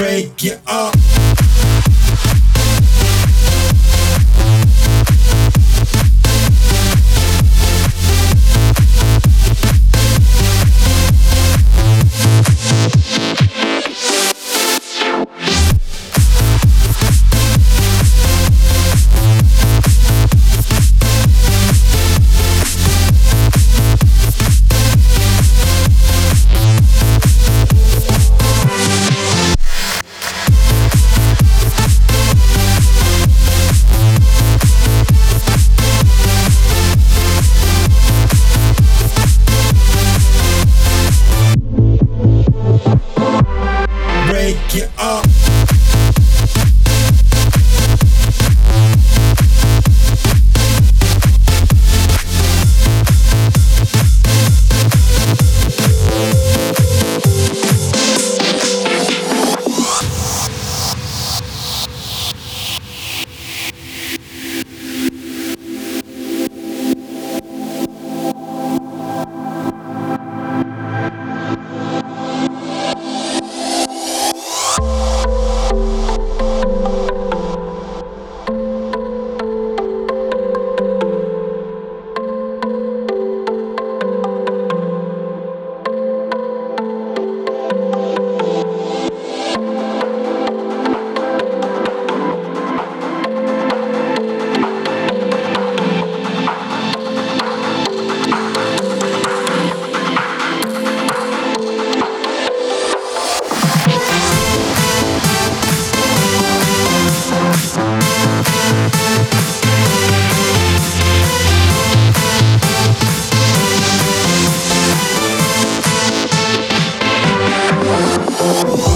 break it up. Oh.